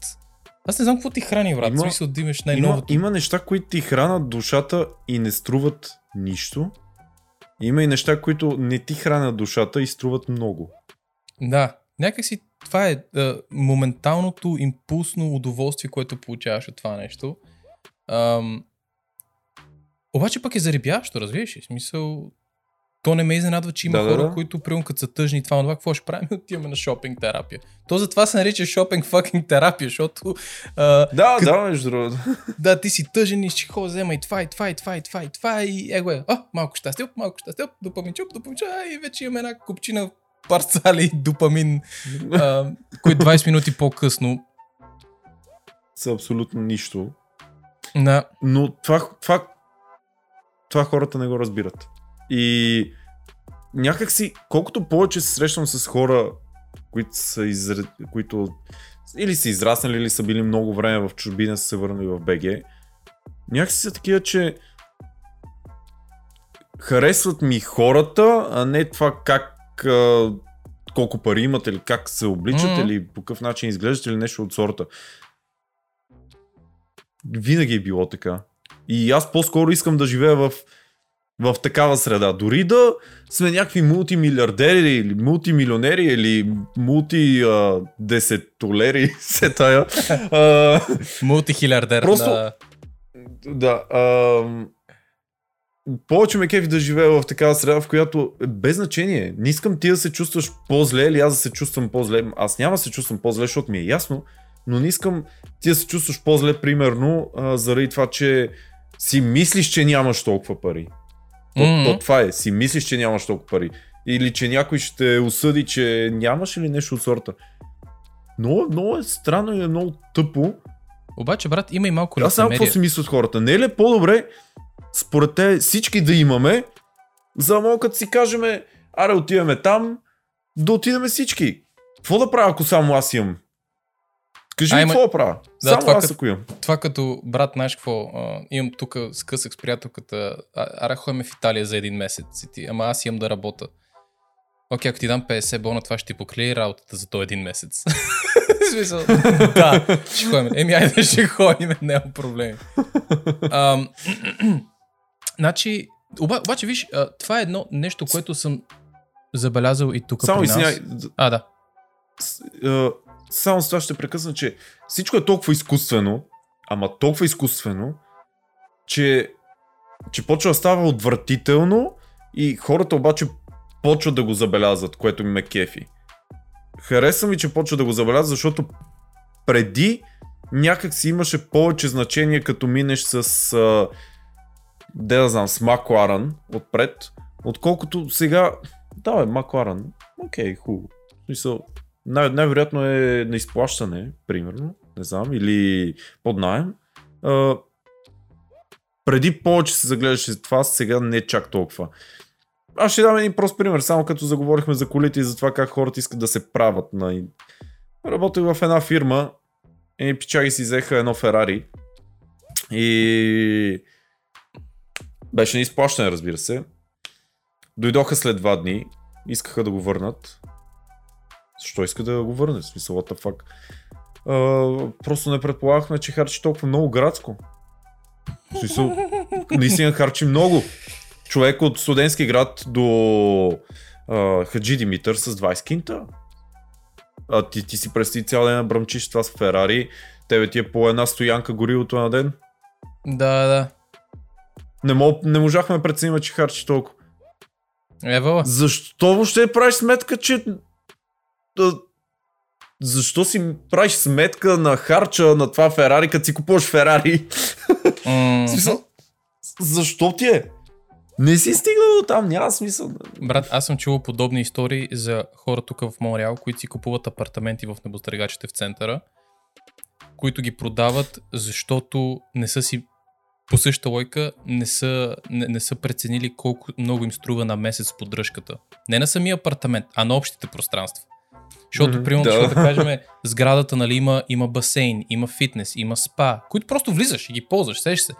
Аз не знам какво ти храни, брат. Има- смисъл да имаш Има, най-новото. има неща, които ти хранат душата и не струват нищо. Има и неща, които не ти хранят душата и струват много. Да, някакси това е а, моменталното импулсно удоволствие, което получаваш от това нещо. Ам, обаче пък е заребяващо, разбираш ли? Смисъл, то не ме изненадва, че има Да, да, хора, да. които примерно като са тъжни и това, това, какво ще правим? Отиваме на шопинг терапия. То затова се нарича шопинг факинг терапия, защото а, Да, Кът- да, между другото. да, ти си тъжен и ще хо, взема и това, и това, и това, и това, и това, и его е, а, малко щастие, малко щастие, оп, допаминчуп, допаминчуп, и вече имаме една купчина парцали, допамин, а, които 20 минути по-късно. Са абсолютно нищо. На, Но това, това, това хората не го разбират. И някакси, колкото повече се срещам с хора, които са, изр... които или са израснали, или са били много време в чужбина, са се върнали в БГ, някакси са такива, че харесват ми хората, а не това как а, колко пари имат или как се обличат Мгм. или по какъв начин изглеждат или нещо от сорта. Винаги е било така. И аз по-скоро искам да живея в, в такава среда. Дори да сме някакви мултимилиардери или мултимилионери или мултидесетолери, се тая. А, Мултихилиардер. Просто- Да. повече ме кефи да живея в такава среда, в която без значение. Не искам ти да се чувстваш по-зле или аз да се чувствам по-зле. Аз няма да се чувствам по-зле, защото ми е ясно, но не искам ти да се чувстваш по-зле, примерно, а, заради това, че си мислиш, че нямаш толкова пари. То, Мгм. то това е. Си мислиш, че нямаш толкова пари. Или че някой ще осъди, че нямаш или нещо от сорта. Много, много е странно и е много тъпо. Обаче, брат, има и малко Аз знам какво си мислят хората. Не е ли по-добре, според те, всички да имаме, за да могат си кажем, аре отиваме там, да отидем всички. Какво да правя, ако само аз имам? Кажи А, ми какво правя? Да, само това аз като- ако имам. Това като, брат, знаеш какво, а, имам тук скъсък с приятелката, а, аре ходим в Италия за един месец, и ти, ама аз имам да работя. Окей, ако ти дам 50 бона, това ще ти покрие работата за този един месец. Смисъл, да, ще ходим. Еми, айде ще ходим, няма проблеми. Ам, значи, оба, обаче, виж, а, това е едно нещо, което съм забелязал и тук Само при нас. извиняй, А, да. с- а, само с това ще прекъсна, че всичко е толкова изкуствено, ама толкова изкуствено, че, че почва да става отвратително и хората обаче почват да го забелязват, което ми ме кефи. Хареса ми, че почва да го забелязва, защото преди някак си имаше повече значение, като минеш с, а, де да знам, с Макларан отпред, отколкото сега, да бе, Макларан, окей, хубаво. Най- най-вероятно е на изплащане, примерно, не знам, или под найем. А, преди повече се загледаше това, сега не чак толкова. Аз ще дам един прост пример, само като заговорихме за колите и за това как хората искат да се правят. На... Работех в една фирма, едни пичаги си взеха едно Ферари и беше на изплащане, разбира се. Дойдоха след два дни, искаха да го върнат. Защо иска да го върне? В смисъл, what the fuck? А, просто не предполагахме, че харчи толкова много градско. В смисъл, наистина харчи много. Човек от студентски град до а, Хаджи Димитър с 20 кинта. А ти, ти си представи цял ден бръмчиш това с Ферари. Тебе ти е по една стоянка горивото на ден. Да, да. Не, мог, не можахме да преценим, че харчи толкова. Ева, Защо въобще правиш сметка, че... Защо си правиш сметка на харча на това Ферари, като си купуваш Ферари? В смисъл, защо ти е? Не си стигнал до там, няма смисъл. Брат, аз съм чувал подобни истории за хора тук в Монреал, които си купуват апартаменти в небостъргачите в центъра, които ги продават, защото не са си по същата лойка не са, не, не са преценили колко много им струва на месец поддръжката. Не на самия апартамент, а на общите пространства. Защото, Мгм, примерно, да. защото да кажем, сградата нали, има, има басейн, има фитнес, има спа, които просто влизаш и ги ползваш, сеш се.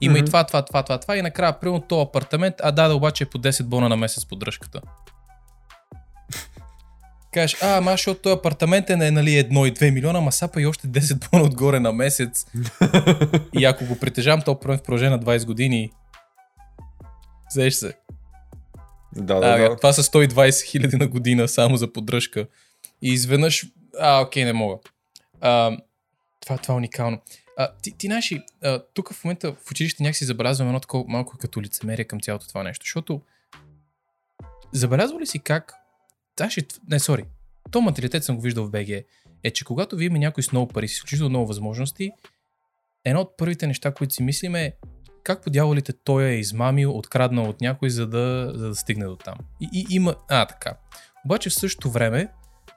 Има и Мгм. това, това, това, това, това и накрая, примерно, този апартамент, а да, да, обаче е по 10 бона на месец поддръжката. Кажеш, а, ама защото този апартамент е на нали, 1 и 2 милиона, ма сапа и още 10 бона отгоре на месец. и ако го притежавам, то в продължение на 20 години. Взеш се. Да, да, А, да. Това са 120 хиляди на година само за поддръжка. И изведнъж, а, окей, не мога. А, това, това е уникално. А, ти, ти знаеш, ли, а, тук в момента в училище някакси забелязвам едно такова малко като лицемерие към цялото това нещо, защото забелязва ли си как Знаеш, ли, т- не, сори, то материалитет съм го виждал в БГ, е, че когато вие има някой с много пари, с изключително много възможности, едно от първите неща, които си мислим е как по дяволите той е измамил, откраднал от някой, за да, за да стигне до там. И, и има... А, така. Обаче в същото време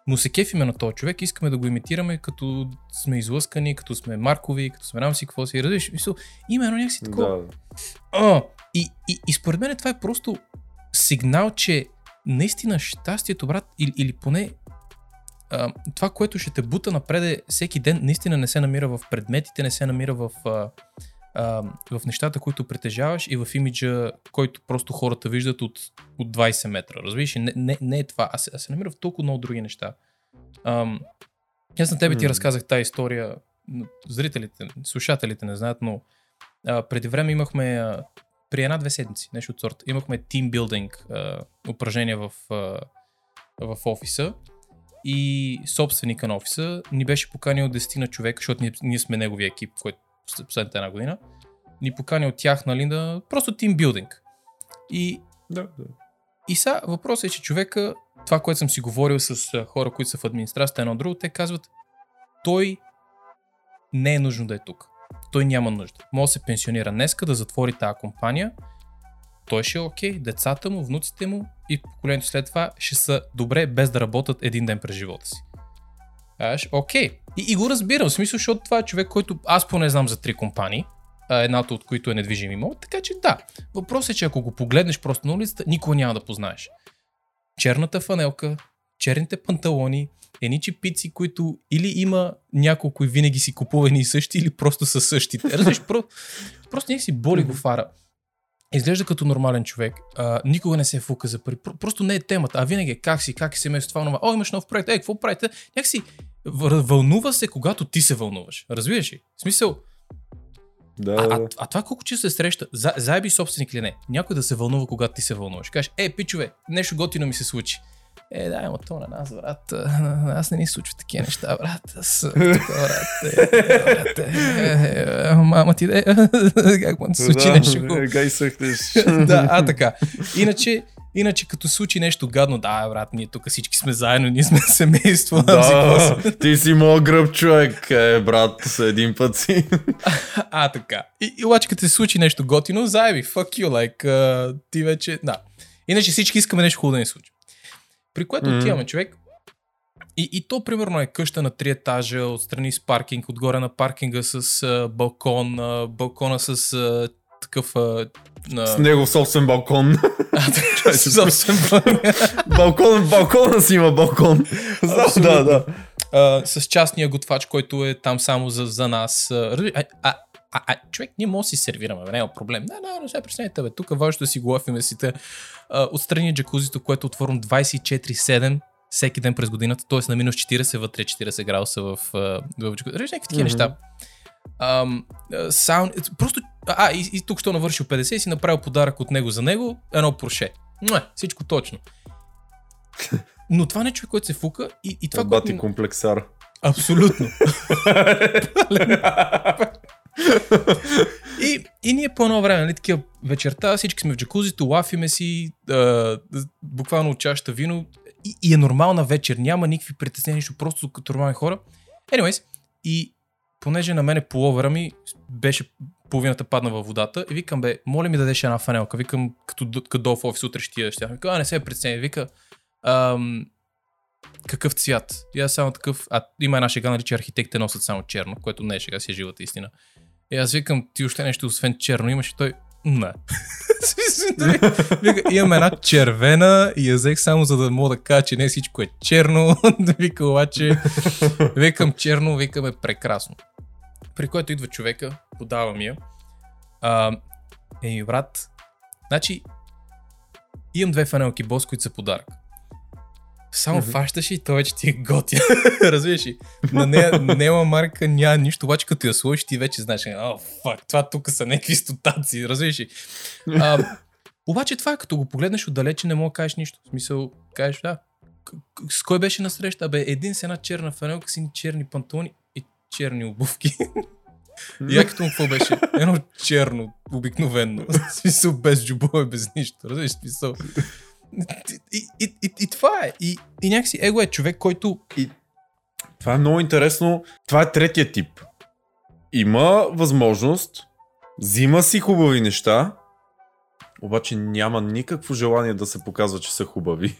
му се кефиме на този човек, искаме да го имитираме, като сме излъскани, като сме маркови, като сме нам си какво си. Разбираш, мисъл, има едно някакси такова. да. А, и, и, и според мен това е просто сигнал, че наистина щастието, брат, или, или поне а, това, което ще те бута напред всеки ден, наистина не се намира в предметите, не се намира в а, а, в нещата, които притежаваш и в имиджа, който просто хората виждат от, от 20 метра. Разбираш? Не, не, не е това. Аз, се- аз се намирам в толкова много други неща. Ам, аз на тебе ти разказах тази история. Зрителите, слушателите не знаят, но а, преди време имахме а, при една-две седмици, нещо от сорта, имахме тимбилдинг упражнение в, а, в офиса и собственика на офиса ни беше поканил 10 на човека, защото ние, ние сме неговия екип, който последната една година, ни покани от тях, нали, да просто тимбилдинг. И, Да, да. и сега въпросът е, че човека, това, което съм си говорил с хора, които са в администрацията, едно друго, те казват, той не е нужно да е тук. Той няма нужда. Може да се пенсионира днеска, да затвори тази компания. Той ще е окей, децата му, внуците му и поколението след това ще са добре без да работят един ден през живота си. Аш, окей. И, и го разбирам, в смисъл, защото това е човек, който аз поне знам за три компании, едната от които е недвижим имот, така че да. Въпросът е, че ако го погледнеш просто на улицата, никога няма да познаеш. Черната фанелка, черните панталони, едни чипици, които или има няколко и винаги си купува едни и същи, или просто са същите. Разбираш, про, просто някак си боли го фара. Изглежда като нормален човек, а, никога не се фука за пари, Про- просто не е темата, а винаги е как си, как е семейство, това, нова. О, имаш нов проект, е, какво правите? Някакси вълнува се, когато ти се вълнуваш. Разбираш ли? В смисъл, Да, а, да. а, а това колко често се среща, за, заеби собственик или не, някой да се вълнува, когато ти се вълнуваш. Кажеш, е, пичове, нещо готино ми се случи. Е, да, ама то на нас, брат, на нас не ни случват такива неща, брат. Аз, брат, е, брат, е, е, мама ти, е, как му се случи да, нещо е, Гай съхтеш. да, а така. Иначе, иначе като случи нещо гадно, да, брат, ние тук всички сме заедно, ние сме семейство. Да, ти си моят гръб човек, е, брат, един път си. А, така. И, и обаче като се случи нещо готино, заеби, fuck you, like, uh, ти вече, да. Иначе всички искаме нещо хубаво да ни случи. При което Мгм. отиваме човек и, и то примерно е къща на три етажа, отстрани с паркинг, отгоре на паркинга с а, балкон, а, балкона с а, такъв... А, на... С него собствен балкон. А, собствен балкон, балкона си има балкон. Знам, да, да. а, с частния готвач, който е там само за, за нас. А, а, а, а, човек, ние може да си сервираме, няма проблем. Не, не, не се пресняйте, бе. Тук е да си го лафиме си те. Отстрани джакузито, което е отворено 24-7 всеки ден през годината, т.е. на минус 40, вътре 40 градуса в, в джакузито. Режи някакви такива Мгм. неща. Ам, саунд, просто, а, и, и тук що навършил 50 и си направил подарък от него за него, едно проше. Муа, всичко точно. Но това не е човек, който се фука и, и това, което... бати комплексар. Абсолютно. И, и ние по едно време, нали, такива вечерта, всички сме в джакузито, лафиме си, а, буквално чашата вино и, и е нормална вечер, няма никакви притеснения, нищо, просто като нормални хора. Anyways, и понеже на мене половера ми беше половината падна във водата и викам, бе, моля ми да дадеш една фанелка. Викам, като, като долу в офис утре ще ще. я. Вика, а, не се притесняй. Вика, ам, какъв цвят? И аз само такъв, а има една шега, нали, че архитектите носят само черно, което не е шега, си е живата истина. И аз викам, ти още нещо освен черно имаш и той, не. Вика, имам една червена и я взех само за да мога да кажа, че не всичко е черно. Вика обаче, викам черно, викам е прекрасно. При което идва човека, подавам я. А, еми, брат, значи, имам две фанелки бос, които са подарък. Само Мгм. фащаш и той вече ти е готя. Разбираш ли? На нея няма марка, няма нищо, обаче като я сложиш ти вече знаеш, о, фак, това тук са някакви стотаци, разбираш ли? А, обаче това е като го погледнеш отдалече, не мога да кажеш нищо. В смисъл, кажеш, да. С кой беше насреща? Бе, един с една черна фанелка, си черни панталони и черни обувки. И якото му какво беше? Едно черно, обикновено. В смисъл, без джубове, без нищо. Разбираш, смисъл. И, и, и, и, това е. И, и някакси его е човек, който Това е много интересно. Това е третия тип. Има възможност, взима си хубави неща, обаче няма никакво желание да се показва, че са хубави.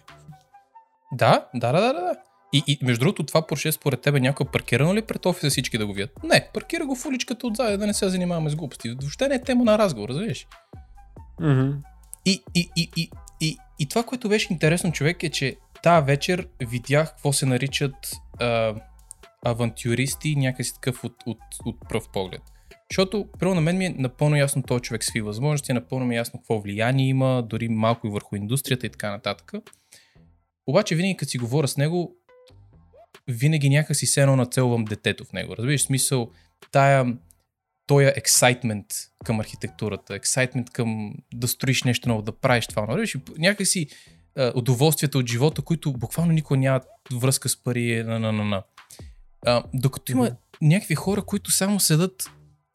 Да, да, да, да, да. И, и между другото, това Порше според тебе някой паркирано ли пред офиса всички да го видят? Не, паркира го в уличката отзад, да не се занимаваме с глупости. Въобще не е тема на разговор, разбираш? Mm-hmm. И, и, и, и, и, това, което беше интересно, човек, е, че тази вечер видях какво се наричат а, авантюристи, някакси такъв от, от, от пръв поглед. Защото, първо на мен ми е напълно ясно този човек с възможности, е напълно ми е ясно какво влияние има, дори малко и върху индустрията и така нататък. Обаче винаги като си говоря с него, винаги някакси се едно нацелвам детето в него. Разбираш смисъл, тая, тоя ексайтмент към архитектурата, ексайтмент към да строиш нещо ново, да правиш това. Разбираш, някакси а, удоволствията от живота, които буквално никой няма връзка с пари. На, на, на, на. А, докато има някакви хора, които само седат.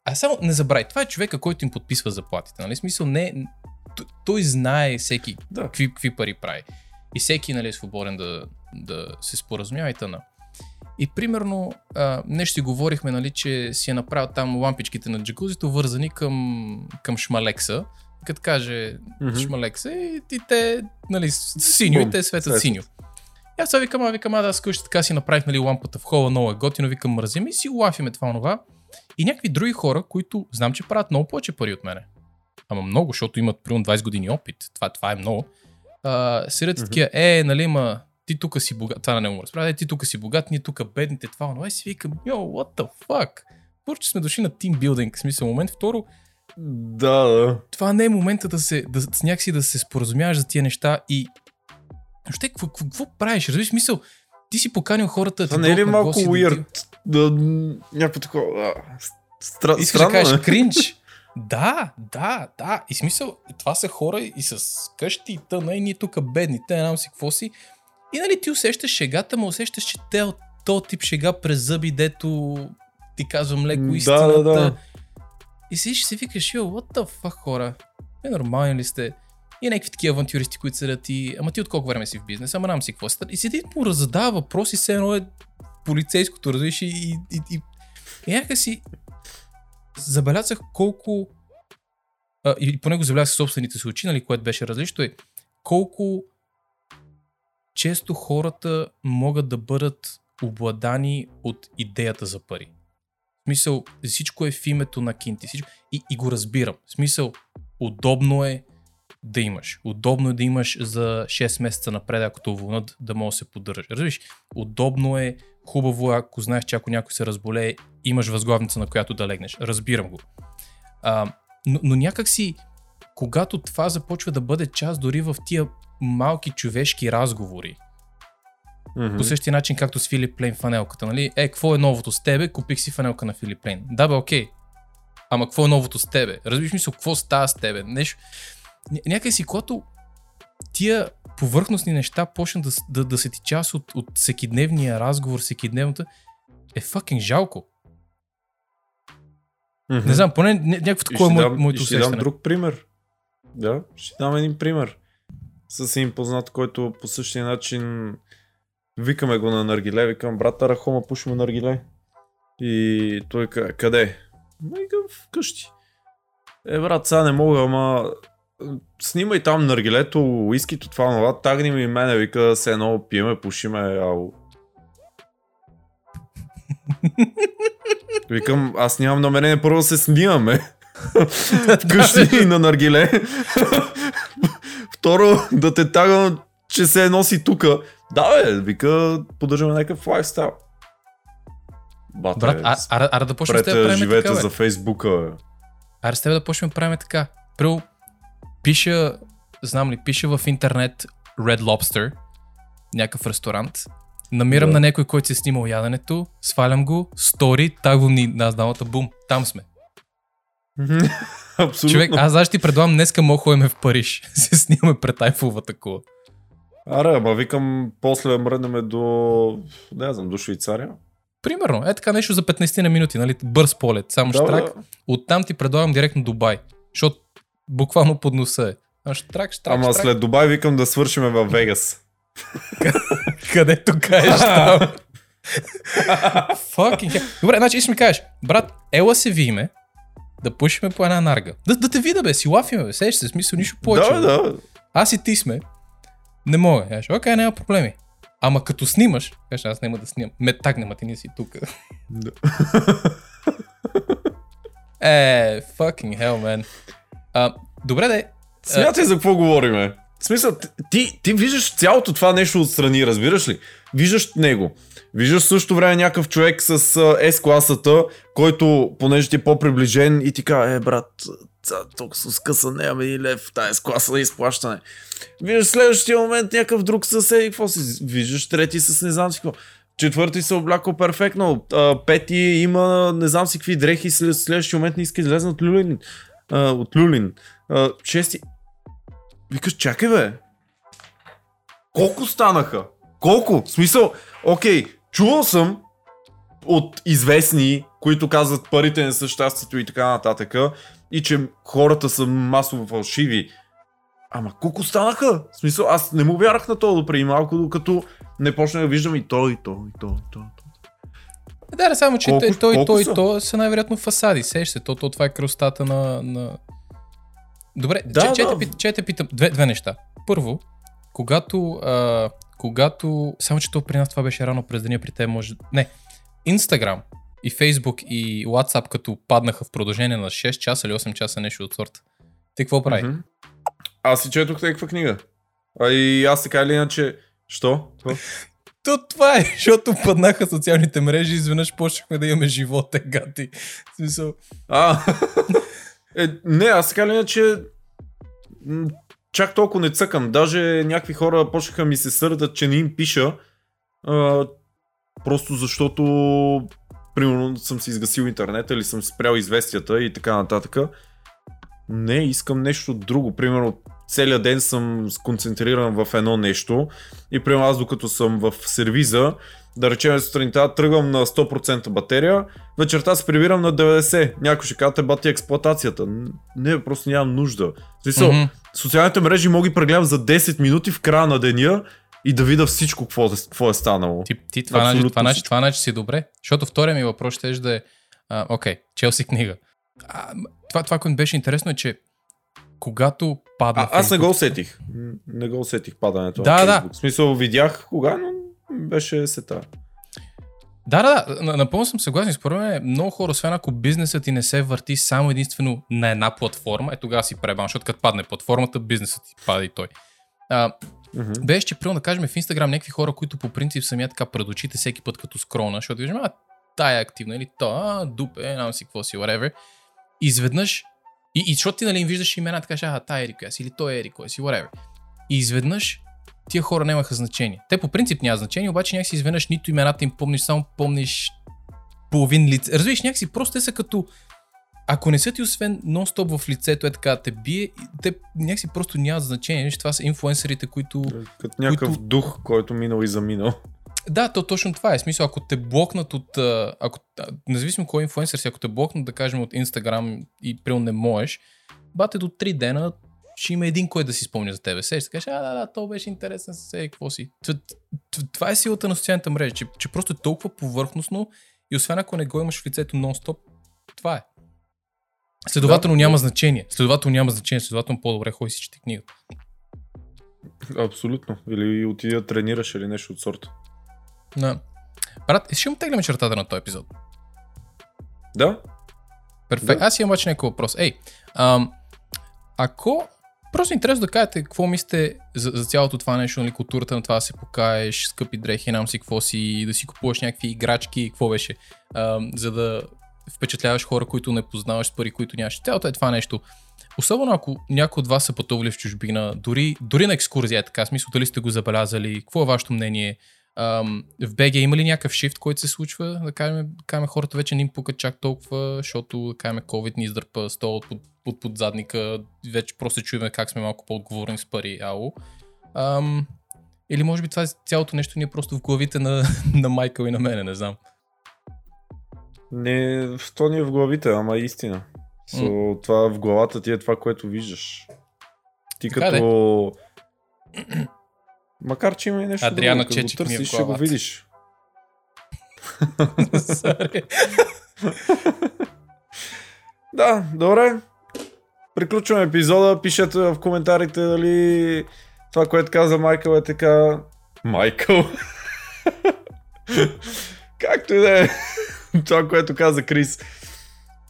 А само не забравяй, това е човека, който им подписва заплатите. Нали? Смисъл, не, той знае всеки да. какви, какви пари прави. И всеки нали, е свободен да, да се споразумява и тъна. И примерно, а, нещо си говорихме, нали, че си е направил там лампичките на джакузито, вързани към, към шмалекса. Като каже mm-hmm. шмалекса и, и те, нали, синьо и те светят синьо. И аз викам, а викам, а да, скъщи така си направих, нали, лампата в хола, много е готино, викам, мразим и си лафиме това, това. И някакви други хора, които знам, че правят много повече пари от мене. Ама много, защото имат примерно 20 години опит. Това, това е много. Uh, седят mm-hmm. такива, е, нали, ма, ти тук си богат, това него му разправя, ти тук си богат, ние тук бедните, това, но си викам, йо, what the fuck? Първо, че сме дошли на тимбилдинг, смисъл момент. Второ, да, да. Това не е момента да се, да, някакси да се споразумяваш за тия неща и Въобще, какво, какво, правиш? Разбираш мисъл? Ти си поканил хората. Това не е ли малко weird? Да, някакво такова. Стра... Искаш странно, да кажеш кринч? да, да, да. И смисъл, това са хора и с къщи и тъна и ние тук бедни, те не знам си какво си. И нали ти усещаш шегата, но усещаш, че те от този тип шега през зъби, дето ти казвам леко истината. Да, да, да. И си си викаш, йо, what the fuck, хора? Е, нормални ли сте? И някакви такива авантюристи, които седят и... Ама ти от колко време си в бизнес? Ама нам си какво си? И седи му задава въпроси, все едно е полицейското, разбираш, и, и, и, и, и някакси забелязах колко а, и поне го забелязах собствените си очи, нали, което беше различно е колко често хората могат да бъдат обладани от идеята за пари. В смисъл, всичко е в името на кинти. Всичко... И, и го разбирам. В смисъл, удобно е да имаш. Удобно е да имаш за 6 месеца напред, ако те уволнат, да може да се поддържаш. Разбираш? Удобно е, хубаво е, ако знаеш, че ако някой се разболее, имаш възглавница, на която да легнеш. Разбирам го. А, но, но някак когато това започва да бъде част дори в тия малки човешки разговори, Mm-hmm. По същия начин, както с Филип Плейн фанелката, нали? Е, какво е новото с тебе? Купих си фанелка на Филип Плейн. Да, бе, окей. Ама какво е новото с тебе? Разбираш мисъл, какво става с тебе? Нещо. Някъде си, когато тия повърхностни неща почнат да, да, да се ти част от, от всекидневния разговор, всекидневната, е факин жалко. Mm-hmm. Не знам, поне някакво такова е моето усещане. Ще дам друг пример. Да, ще дам един пример. С един познат, който по същия начин викаме го на Наргиле, викам брата Рахома пушим Наргиле. И той каза, къде? Викам вкъщи. Е, брат, сега не мога, ама снимай там наргилето, уискито, това, това, тагни ми мене, вика, се едно пиеме, пушиме, ау. Викам, аз нямам намерение първо да се снимаме. Вкъщи на наргиле. Второ, да те тагам, че се носи тука. Да, бе, вика, поддържаме някакъв лайфстайл. Бате, Брат, а, а, а, да почнем да правим живеете така, бе. за Фейсбука, бе. Аре с тебе да почнем да правим така. Първо, пиша, знам ли, пиша в интернет Red Lobster, някакъв ресторант. Намирам да. на някой, който си е снимал яденето, свалям го, стори, тагвам ни на знамата, бум, там сме. Абсолютно. Човек, аз знаеш ти предлагам днеска мога в Париж. се снимаме пред Айфулва такова. Аре, ама викам, после мръднеме до, не знам, до Швейцария. Примерно, е така нещо за 15 на минути, нали? Бърз полет, само да, штрак. Да. Оттам ти предлагам директно Дубай. Защото буквално под носа е. А штрак, штрак, Ама штрак. след Дубай викам да свършиме в Вегас. Където кажеш там. Fucking Добре, значи искаш ми кажеш, брат, ела се виме, да пушиме по една нарга. Да, да те вида, бе, си лафиме, бе, сеш се, смисъл, нищо повече. Да, да. Аз и ти сме. Не мога. Кажеш, окей, няма проблеми. Ама като снимаш, кажеш, аз няма да снимам. Ме тагнем, ти не си тук. Да. е, fucking hell, man. А, добре, да Смятай за какво говориме. В смисъл, ти, ти виждаш цялото това нещо отстрани, разбираш ли? Виждаш него. Виждаш също време някакъв човек с S-класата, който, понеже ти е по-приближен и ти казва, е брат, тук с къса няма и лев, тая с класа на изплащане. Виждаш следващия момент някакъв друг съсед и какво си? Виждаш трети с не знам си какво. Четвърти се облякал перфектно. Пети има не знам си какви дрехи, след следващия момент не иска излезе от Люлин. А, от Люлин. А, шести. Викаш, чакай бе. Колко станаха? Колко? В смисъл, окей, чувал съм от известни, които казват парите не са щастието и така нататък, и че хората са масово фалшиви. Ама колко станаха? В смисъл, аз не му вярах на това допреди малко, докато не почна да виждам и то, и то, и то, и то. Да, да, само че Колко- той, колко той, са? той са най-вероятно фасади. Сеш се, то, то това е кръстата на... на... Добре, Да, че, че, да. те, пит- че те питам две, две неща. Първо, когато, а, когато... Само, че то при нас това беше рано през деня, при те може... Не, Instagram и Facebook и WhatsApp като паднаха в продължение на 6 часа или 8 часа нещо от сорта. Ти какво прави? Мгм. Аз си четох някаква книга. А и аз така или иначе... Що? То това е, защото паднаха социалните мрежи и изведнъж почнахме да имаме живот, е гати. В смисъл, А, е, не, аз така или иначе чак толкова не цъкам. Даже някакви хора почнаха ми се сърдат, че не им пиша. А, просто защото примерно съм си изгасил интернета или съм спрял известията и така нататък. Не, искам нещо друго. Примерно целият ден съм сконцентриран в едно нещо и примерно аз докато съм в сервиза, да речем сутринта тръгвам на 100% батерия, вечерта се прибирам на 90. Някой ще каже, бати експлуатацията. Н- Не, просто нямам нужда. В смисъл, мгм. Социалните мрежи мога ги прегледам за 10 минути в края на деня и да видя всичко, какво, какво е станало. Ти, ти това, значи, това, значи, това значи си добре. Защото втория ми въпрос ще да е... а, Окей, Челси книга. А, това, това, което беше интересно е, че когато падна А, аз не го усетих. Не го усетих падането Да, на да. В смисъл видях кога, но беше сета. Да, да, да, на- напълно съм съгласен. Според мен много хора, освен ако бизнесът ти не се върти само единствено на една платформа, е тогава си пребан, защото като падне платформата, бизнесът ти пада и той. А, Мгм. беше, че, примерно, да кажем, в Инстаграм някакви хора, които по принцип са ми така пред очите всеки път като скролна, защото виждам, а, тая е активна, или то, а, дупе, не знам си какво си, whatever. Изведнъж, и, и защото ти нали им виждаш имена, така а, тая е коя си, или той е еди кой си, whatever. И изведнъж тия хора нямаха значение. Те по принцип нямат значение, обаче някакси изведнъж нито имената им помниш, само помниш половин лице. Разбираш, някакси просто те са като ако не са ти освен нон-стоп в лицето е така те бие, те някакси просто нямат значение. Виж, Това са инфуенсърите, които Като някакъв които- дух, който минал и заминал. да, то точно това е. Смисъл, ако те блокнат от... Ако, независимо кой инфуенсър си, ако те блокнат, да кажем, от Instagram и прил не можеш, бате до 3 дена ще има един, който да си спомня за тебе. Сега ще кажеш, а, да, да, то беше интересен, се, какво си. Това е силата на социалната мрежа, че, че просто е толкова повърхностно и освен ако не го имаш в лицето нон-стоп, това е. Следователно Да. няма значение. Следователно няма значение. Следователно по-добре ходи си чете книгата. Абсолютно. Или отида да тренираш или нещо от сорта. Да. Брат, ще му теглим чертата на този епизод. Да? Перфект. Да. Аз имам обаче някакъв въпрос. Ей, ам, ако просто интересно да кажете какво мислите за, за цялото това нещо, нали, културата на това да се покаеш, скъпи дрехи, нам си какво си, да си купуваш някакви играчки, какво беше, ам, за да впечатляваш хора, които не познаваш пари, които нямаш. Цялото е това нещо. Особено ако някой от вас са пътували в чужбина, дори, дори на екскурзия, е така, смисъл дали сте го забелязали, какво е вашето мнение, Ам, в БГ има ли някакъв шифт, който се случва? Да кажем, да кажем хората вече не им пукат чак толкова, защото да кажем COVID ни издърпа стол от, под, под, под задника, вече просто чуем как сме малко по-отговорни с пари, ало. Ам, или може би това е цялото нещо ни е просто в главите на, на Майкъл и на мене, не знам. Не, то ни е в главите, ама е истина. So, това в главата ти е това, което виждаш. Ти Така де. Макар, че има и нещо Адриана друго, като го е търсиш, ще го видиш. Да, добре. Приключваме епизода. Пишете в коментарите дали това, което каза Майкъл е така... Майкъл? Както и да е. това, което каза Крис.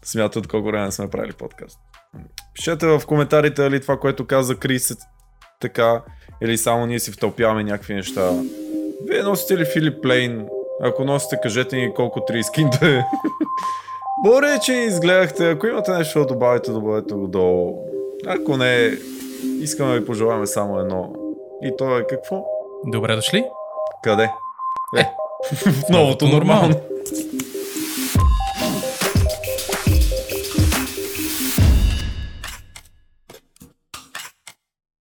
Смятат колко време сме правили подкаст. Пишете в коментарите дали това, което каза Крис е така или само ние си втълпяваме някакви неща Вие носите ли Филип Лейн? Ако носите, кажете ни колко 3 скинта е. Боре, че изгледахте. Ако имате нещо да добавите, добавете го долу. Ако не, искаме да ви пожелаваме само едно. И то е какво? Добре дошли. Къде? Е, в новото нормално.